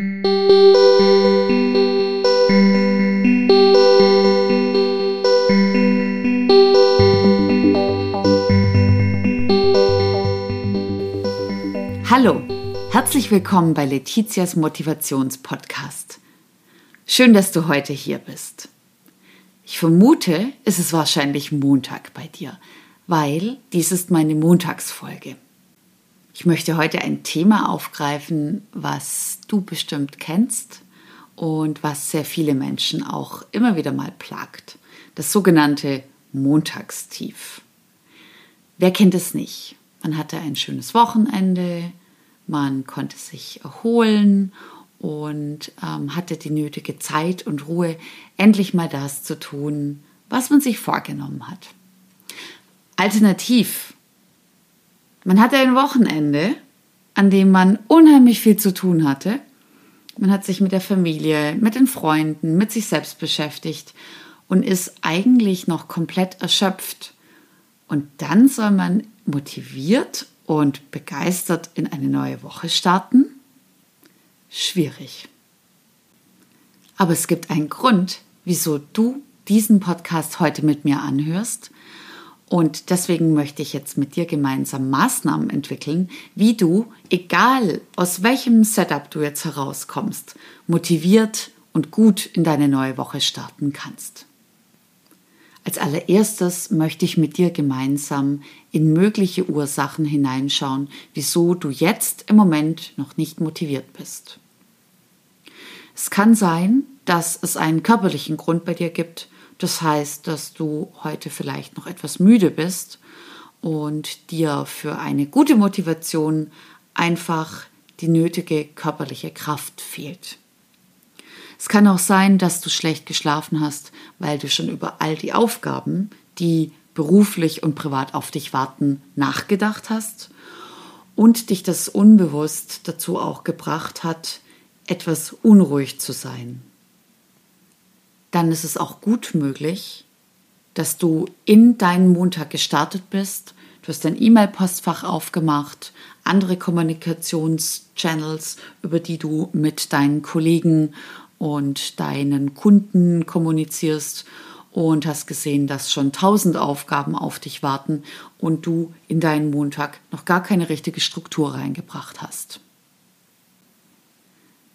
Hallo, herzlich willkommen bei Letizias Motivationspodcast. Schön, dass du heute hier bist. Ich vermute, es ist wahrscheinlich Montag bei dir, weil dies ist meine Montagsfolge. Ich möchte heute ein Thema aufgreifen, was du bestimmt kennst und was sehr viele Menschen auch immer wieder mal plagt. Das sogenannte Montagstief. Wer kennt es nicht? Man hatte ein schönes Wochenende, man konnte sich erholen und ähm, hatte die nötige Zeit und Ruhe, endlich mal das zu tun, was man sich vorgenommen hat. Alternativ, man hatte ein Wochenende, an dem man unheimlich viel zu tun hatte. Man hat sich mit der Familie, mit den Freunden, mit sich selbst beschäftigt und ist eigentlich noch komplett erschöpft. Und dann soll man motiviert und begeistert in eine neue Woche starten? Schwierig. Aber es gibt einen Grund, wieso du diesen Podcast heute mit mir anhörst. Und deswegen möchte ich jetzt mit dir gemeinsam Maßnahmen entwickeln, wie du, egal aus welchem Setup du jetzt herauskommst, motiviert und gut in deine neue Woche starten kannst. Als allererstes möchte ich mit dir gemeinsam in mögliche Ursachen hineinschauen, wieso du jetzt im Moment noch nicht motiviert bist. Es kann sein, dass es einen körperlichen Grund bei dir gibt. Das heißt, dass du heute vielleicht noch etwas müde bist und dir für eine gute Motivation einfach die nötige körperliche Kraft fehlt. Es kann auch sein, dass du schlecht geschlafen hast, weil du schon über all die Aufgaben, die beruflich und privat auf dich warten, nachgedacht hast und dich das unbewusst dazu auch gebracht hat, etwas unruhig zu sein. Dann ist es auch gut möglich, dass du in deinen Montag gestartet bist, du hast dein E-Mail-Postfach aufgemacht, andere Kommunikationschannels, über die du mit deinen Kollegen und deinen Kunden kommunizierst und hast gesehen, dass schon tausend Aufgaben auf dich warten und du in deinen Montag noch gar keine richtige Struktur reingebracht hast.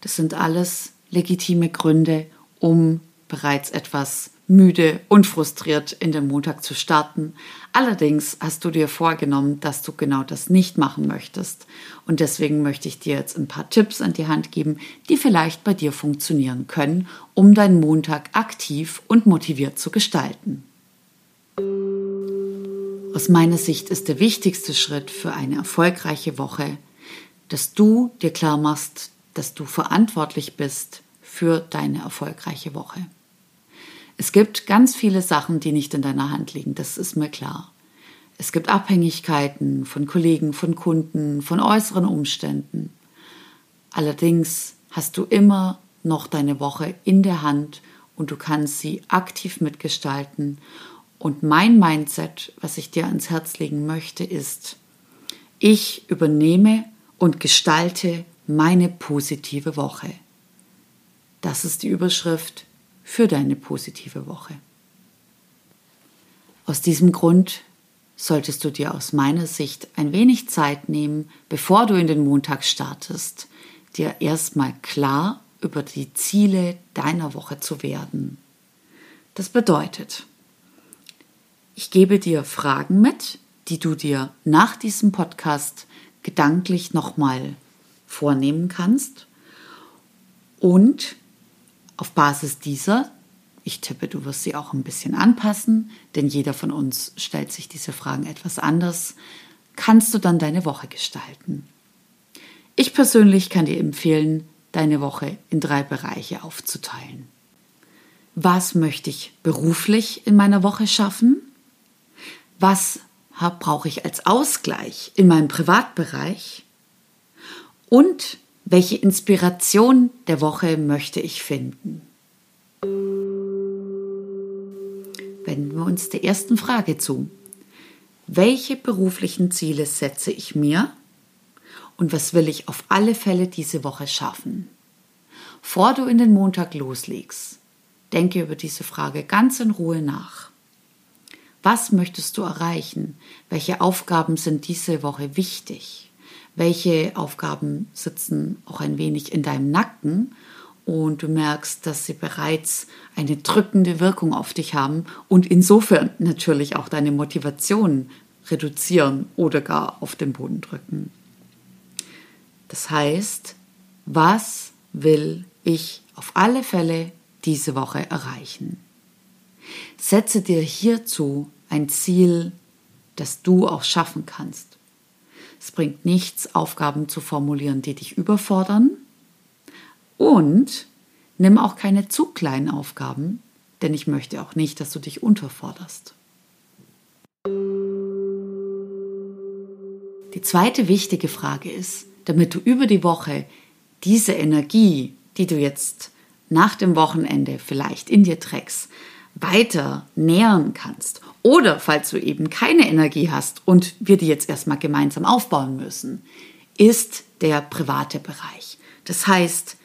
Das sind alles legitime Gründe, um bereits etwas müde und frustriert in den Montag zu starten. Allerdings hast du dir vorgenommen, dass du genau das nicht machen möchtest. Und deswegen möchte ich dir jetzt ein paar Tipps an die Hand geben, die vielleicht bei dir funktionieren können, um deinen Montag aktiv und motiviert zu gestalten. Aus meiner Sicht ist der wichtigste Schritt für eine erfolgreiche Woche, dass du dir klar machst, dass du verantwortlich bist für deine erfolgreiche Woche. Es gibt ganz viele Sachen, die nicht in deiner Hand liegen, das ist mir klar. Es gibt Abhängigkeiten von Kollegen, von Kunden, von äußeren Umständen. Allerdings hast du immer noch deine Woche in der Hand und du kannst sie aktiv mitgestalten. Und mein Mindset, was ich dir ans Herz legen möchte, ist, ich übernehme und gestalte meine positive Woche. Das ist die Überschrift für deine positive Woche. Aus diesem Grund solltest du dir aus meiner Sicht ein wenig Zeit nehmen, bevor du in den Montag startest, dir erstmal klar über die Ziele deiner Woche zu werden. Das bedeutet, ich gebe dir Fragen mit, die du dir nach diesem Podcast gedanklich nochmal vornehmen kannst und auf Basis dieser, ich tippe, du wirst sie auch ein bisschen anpassen, denn jeder von uns stellt sich diese Fragen etwas anders, kannst du dann deine Woche gestalten. Ich persönlich kann dir empfehlen, deine Woche in drei Bereiche aufzuteilen. Was möchte ich beruflich in meiner Woche schaffen? Was brauche ich als Ausgleich in meinem Privatbereich? Und welche Inspiration der Woche möchte ich finden? Wenden wir uns der ersten Frage zu. Welche beruflichen Ziele setze ich mir und was will ich auf alle Fälle diese Woche schaffen? vor du in den Montag loslegst, denke über diese Frage ganz in Ruhe nach. Was möchtest du erreichen? Welche Aufgaben sind diese Woche wichtig? Welche Aufgaben sitzen auch ein wenig in deinem Nacken und du merkst, dass sie bereits eine drückende Wirkung auf dich haben und insofern natürlich auch deine Motivation reduzieren oder gar auf den Boden drücken. Das heißt, was will ich auf alle Fälle diese Woche erreichen? Setze dir hierzu ein Ziel, das du auch schaffen kannst. Es bringt nichts, Aufgaben zu formulieren, die dich überfordern. Und nimm auch keine zu kleinen Aufgaben, denn ich möchte auch nicht, dass du dich unterforderst. Die zweite wichtige Frage ist, damit du über die Woche diese Energie, die du jetzt nach dem Wochenende vielleicht in dir trägst, weiter nähern kannst. Oder falls du eben keine Energie hast und wir die jetzt erstmal gemeinsam aufbauen müssen, ist der private Bereich. Das heißt,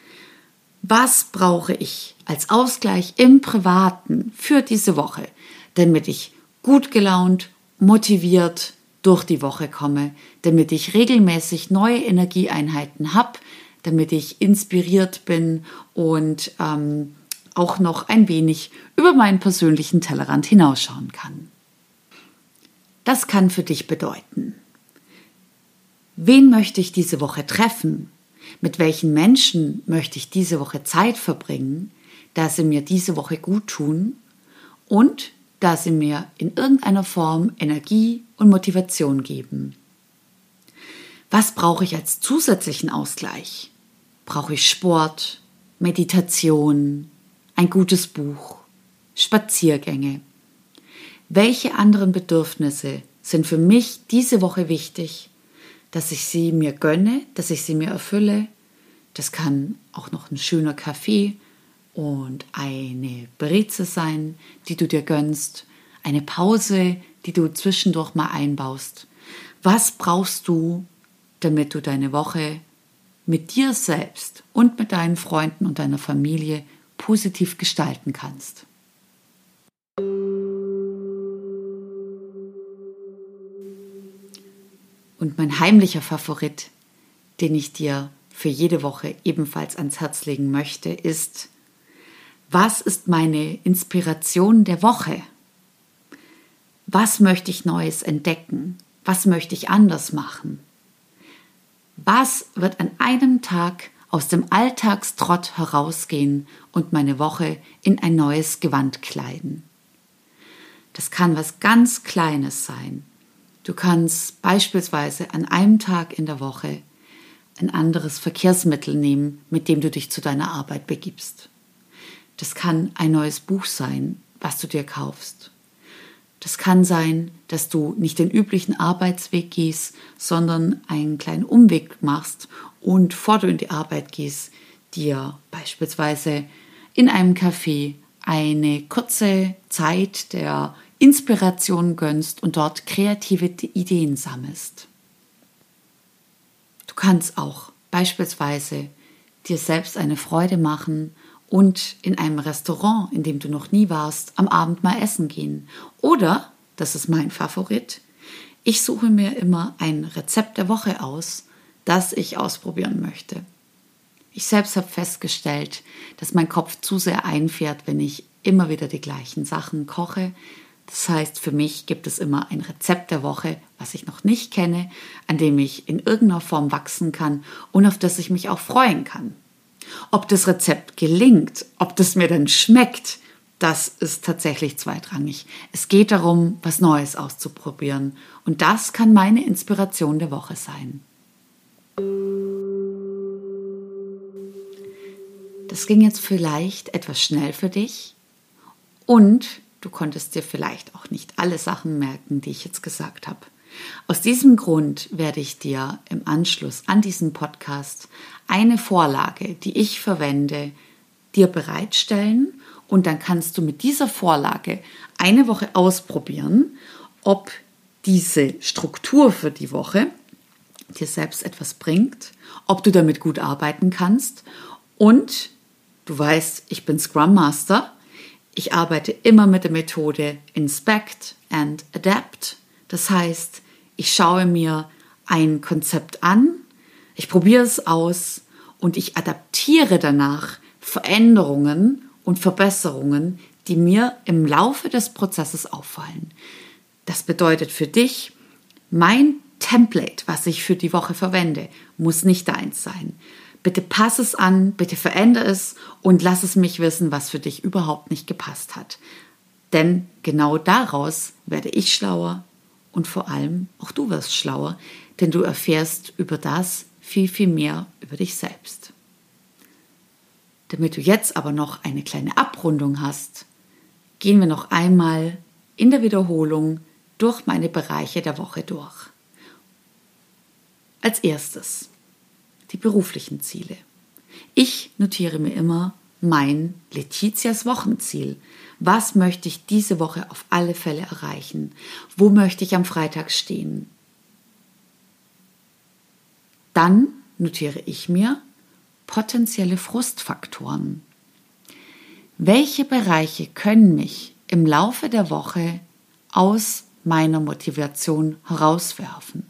was brauche ich als Ausgleich im Privaten für diese Woche, damit ich gut gelaunt, motiviert durch die Woche komme, damit ich regelmäßig neue Energieeinheiten habe, damit ich inspiriert bin und ähm, auch noch ein wenig über meinen persönlichen Tellerrand hinausschauen kann. Das kann für dich bedeuten. Wen möchte ich diese Woche treffen? Mit welchen Menschen möchte ich diese Woche Zeit verbringen, da sie mir diese Woche gut tun und da sie mir in irgendeiner Form Energie und Motivation geben? Was brauche ich als zusätzlichen Ausgleich? Brauche ich Sport, Meditation, ein gutes Buch, Spaziergänge. Welche anderen Bedürfnisse sind für mich diese Woche wichtig, dass ich sie mir gönne, dass ich sie mir erfülle? Das kann auch noch ein schöner Kaffee und eine Breze sein, die du dir gönnst, eine Pause, die du zwischendurch mal einbaust. Was brauchst du, damit du deine Woche mit dir selbst und mit deinen Freunden und deiner Familie positiv gestalten kannst. Und mein heimlicher Favorit, den ich dir für jede Woche ebenfalls ans Herz legen möchte, ist, was ist meine Inspiration der Woche? Was möchte ich Neues entdecken? Was möchte ich anders machen? Was wird an einem Tag aus dem Alltagstrott herausgehen und meine Woche in ein neues Gewand kleiden. Das kann was ganz Kleines sein. Du kannst beispielsweise an einem Tag in der Woche ein anderes Verkehrsmittel nehmen, mit dem du dich zu deiner Arbeit begibst. Das kann ein neues Buch sein, was du dir kaufst. Das kann sein, dass du nicht den üblichen Arbeitsweg gehst, sondern einen kleinen Umweg machst und bevor du in die Arbeit gehst, dir beispielsweise in einem Café eine kurze Zeit der Inspiration gönnst und dort kreative Ideen sammelst. Du kannst auch beispielsweise dir selbst eine Freude machen und in einem Restaurant, in dem du noch nie warst, am Abend mal essen gehen. Oder, das ist mein Favorit, ich suche mir immer ein Rezept der Woche aus, das ich ausprobieren möchte. Ich selbst habe festgestellt, dass mein Kopf zu sehr einfährt, wenn ich immer wieder die gleichen Sachen koche. Das heißt, für mich gibt es immer ein Rezept der Woche, was ich noch nicht kenne, an dem ich in irgendeiner Form wachsen kann und auf das ich mich auch freuen kann. Ob das Rezept gelingt, ob das mir dann schmeckt, das ist tatsächlich zweitrangig. Es geht darum, was Neues auszuprobieren. Und das kann meine Inspiration der Woche sein. Das ging jetzt vielleicht etwas schnell für dich und du konntest dir vielleicht auch nicht alle Sachen merken, die ich jetzt gesagt habe. Aus diesem Grund werde ich dir im Anschluss an diesen Podcast eine Vorlage, die ich verwende, dir bereitstellen und dann kannst du mit dieser Vorlage eine Woche ausprobieren, ob diese Struktur für die Woche dir selbst etwas bringt, ob du damit gut arbeiten kannst und Du weißt, ich bin Scrum Master. Ich arbeite immer mit der Methode Inspect and Adapt. Das heißt, ich schaue mir ein Konzept an, ich probiere es aus und ich adaptiere danach Veränderungen und Verbesserungen, die mir im Laufe des Prozesses auffallen. Das bedeutet für dich, mein Template, was ich für die Woche verwende, muss nicht deins sein. Bitte pass es an, bitte verändere es und lass es mich wissen, was für dich überhaupt nicht gepasst hat. Denn genau daraus werde ich schlauer und vor allem auch du wirst schlauer, denn du erfährst über das viel, viel mehr über dich selbst. Damit du jetzt aber noch eine kleine Abrundung hast, gehen wir noch einmal in der Wiederholung durch meine Bereiche der Woche durch. Als erstes die beruflichen Ziele. Ich notiere mir immer mein Letitias Wochenziel. Was möchte ich diese Woche auf alle Fälle erreichen? Wo möchte ich am Freitag stehen? Dann notiere ich mir potenzielle Frustfaktoren. Welche Bereiche können mich im Laufe der Woche aus meiner Motivation herauswerfen?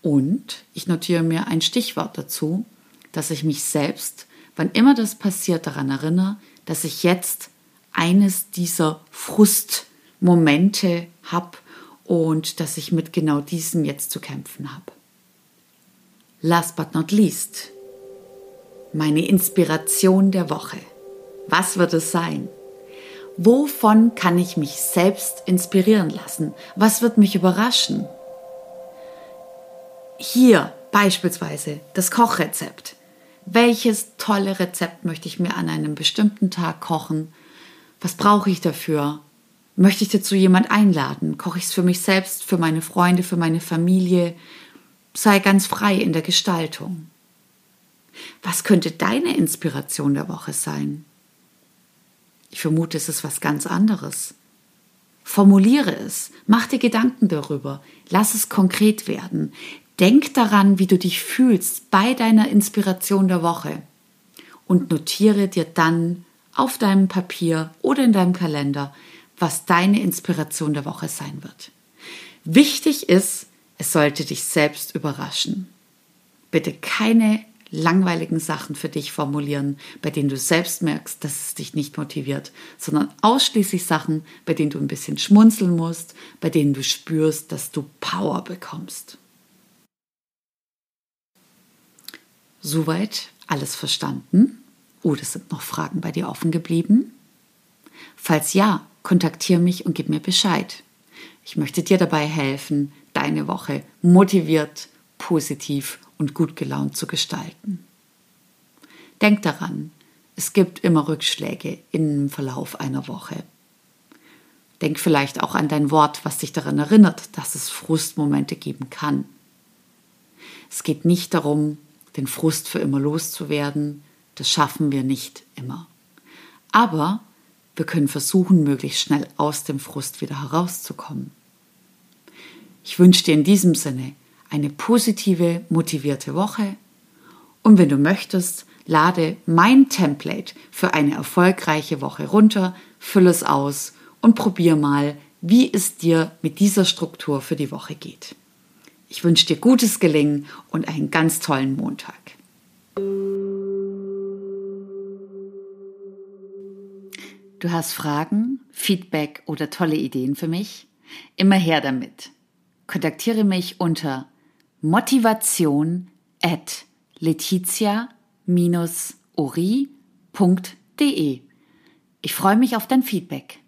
Und ich notiere mir ein Stichwort dazu, dass ich mich selbst, wann immer das passiert, daran erinnere, dass ich jetzt eines dieser Frustmomente habe und dass ich mit genau diesem jetzt zu kämpfen habe. Last but not least, meine Inspiration der Woche. Was wird es sein? Wovon kann ich mich selbst inspirieren lassen? Was wird mich überraschen? Hier beispielsweise das Kochrezept. Welches tolle Rezept möchte ich mir an einem bestimmten Tag kochen? Was brauche ich dafür? Möchte ich dazu jemand einladen? Koche ich es für mich selbst, für meine Freunde, für meine Familie? Sei ganz frei in der Gestaltung. Was könnte deine Inspiration der Woche sein? Ich vermute, es ist was ganz anderes. Formuliere es, mach dir Gedanken darüber, lass es konkret werden. Denk daran, wie du dich fühlst bei deiner Inspiration der Woche und notiere dir dann auf deinem Papier oder in deinem Kalender, was deine Inspiration der Woche sein wird. Wichtig ist, es sollte dich selbst überraschen. Bitte keine langweiligen Sachen für dich formulieren, bei denen du selbst merkst, dass es dich nicht motiviert, sondern ausschließlich Sachen, bei denen du ein bisschen schmunzeln musst, bei denen du spürst, dass du Power bekommst. Soweit alles verstanden? Oder sind noch Fragen bei dir offen geblieben? Falls ja, kontaktiere mich und gib mir Bescheid. Ich möchte dir dabei helfen, deine Woche motiviert, positiv und gut gelaunt zu gestalten. Denk daran, es gibt immer Rückschläge im Verlauf einer Woche. Denk vielleicht auch an dein Wort, was dich daran erinnert, dass es Frustmomente geben kann. Es geht nicht darum, den Frust für immer loszuwerden, das schaffen wir nicht immer. Aber wir können versuchen, möglichst schnell aus dem Frust wieder herauszukommen. Ich wünsche dir in diesem Sinne eine positive, motivierte Woche und wenn du möchtest, lade mein Template für eine erfolgreiche Woche runter, fülle es aus und probier mal, wie es dir mit dieser Struktur für die Woche geht. Ich wünsche dir gutes Gelingen und einen ganz tollen Montag. Du hast Fragen, Feedback oder tolle Ideen für mich? Immer her damit. Kontaktiere mich unter motivation at letizia-ori.de. Ich freue mich auf dein Feedback.